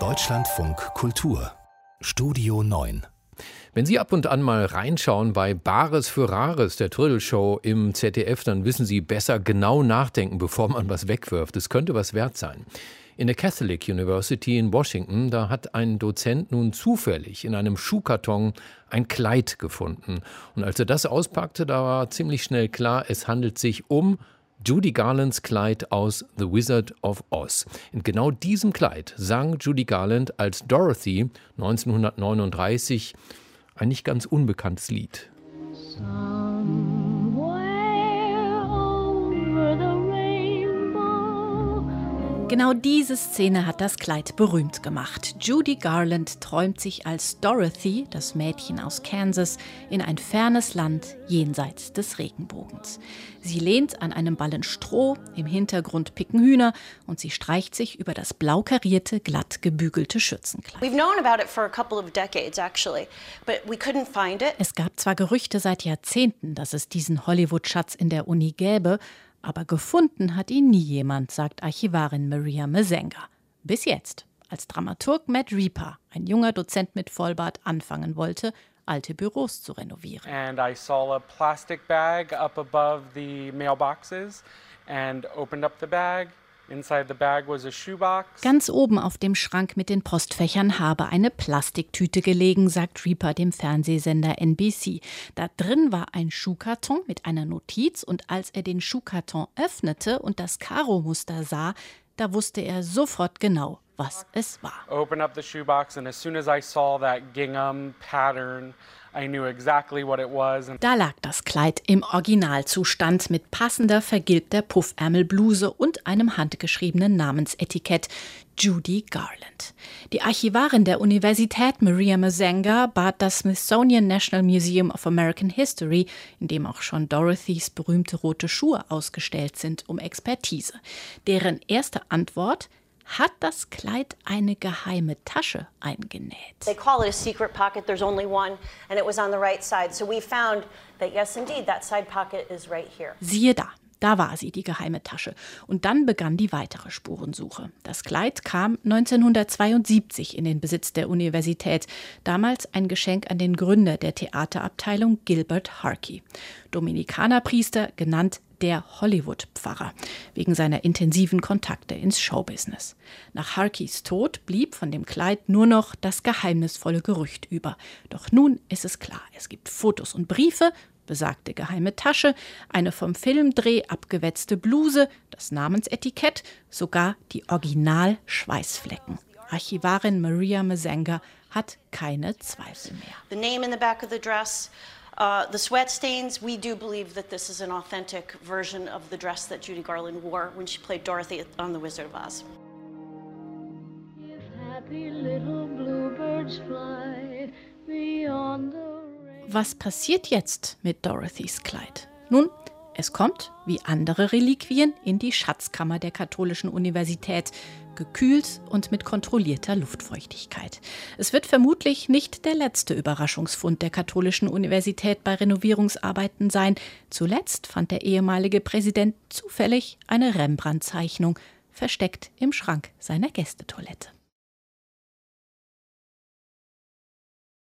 Deutschlandfunk Kultur Studio 9 wenn Sie ab und an mal reinschauen bei Bares für Rares, der Trödelshow im ZDF, dann wissen Sie besser genau nachdenken, bevor man was wegwirft. Es könnte was wert sein. In der Catholic University in Washington, da hat ein Dozent nun zufällig in einem Schuhkarton ein Kleid gefunden. Und als er das auspackte, da war ziemlich schnell klar, es handelt sich um Judy Garlands Kleid aus The Wizard of Oz. In genau diesem Kleid sang Judy Garland als Dorothy 1939 ein nicht ganz unbekanntes Lied. Genau diese Szene hat das Kleid berühmt gemacht. Judy Garland träumt sich als Dorothy, das Mädchen aus Kansas, in ein fernes Land jenseits des Regenbogens. Sie lehnt an einem Ballen Stroh, im Hintergrund picken Hühner und sie streicht sich über das blau karierte, glatt gebügelte Schützenkleid. Es gab zwar Gerüchte seit Jahrzehnten, dass es diesen Hollywood-Schatz in der Uni gäbe, aber gefunden hat ihn nie jemand, sagt Archivarin Maria Mesenga. Bis jetzt, als Dramaturg Matt Reaper, ein junger Dozent mit Vollbart, anfangen wollte, alte Büros zu renovieren. And I saw a plastic bag up above the mailboxes and opened up the bag Ganz oben auf dem Schrank mit den Postfächern habe eine Plastiktüte gelegen, sagt Reaper dem Fernsehsender NBC. Da drin war ein Schuhkarton mit einer Notiz und als er den Schuhkarton öffnete und das Karo-Muster sah, da wusste er sofort genau, was es war. Open up the shoebox and as soon as I saw that gingham pattern da lag das Kleid im Originalzustand mit passender vergilbter Puffärmelbluse und einem handgeschriebenen Namensetikett Judy Garland. Die Archivarin der Universität Maria Mazenga bat das Smithsonian National Museum of American History, in dem auch schon Dorothys berühmte rote Schuhe ausgestellt sind, um Expertise. Deren erste Antwort hat das Kleid eine geheime Tasche eingenäht. They call it a secret pocket. There's only one and it was on the right side. So we found that yes indeed that side pocket is right here. Siehe da. Da war sie, die geheime Tasche. Und dann begann die weitere Spurensuche. Das Kleid kam 1972 in den Besitz der Universität. Damals ein Geschenk an den Gründer der Theaterabteilung Gilbert Harkey. Dominikanerpriester, genannt der Hollywood-Pfarrer, wegen seiner intensiven Kontakte ins Showbusiness. Nach Harkeys Tod blieb von dem Kleid nur noch das geheimnisvolle Gerücht über. Doch nun ist es klar, es gibt Fotos und Briefe, besagte geheime Tasche, eine vom Filmdreh abgewetzte Bluse, das Namensetikett, sogar die Original-Schweißflecken. Archivarin Maria Mazenga hat keine Zweifel mehr. The name in the back of the dress Uh, the sweat stains, we do believe that this is an authentic version of the dress that Judy Garland wore when she played Dorothy on The Wizard of Oz. Was passiert jetzt mit Dorothys Kleid? Nun, es kommt, wie andere Reliquien, in die Schatzkammer der Katholischen Universität, gekühlt und mit kontrollierter Luftfeuchtigkeit. Es wird vermutlich nicht der letzte Überraschungsfund der Katholischen Universität bei Renovierungsarbeiten sein. Zuletzt fand der ehemalige Präsident zufällig eine Rembrandt-Zeichnung versteckt im Schrank seiner Gästetoilette.